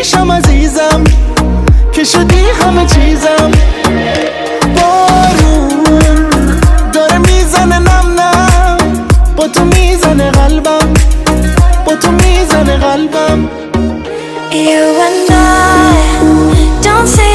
پیشم عزیزم که شدی همه چیزم. بارون داره می‌زنه نم نم با تو می‌زنه قلبم با تو می‌زنه قلبم. You and I don't say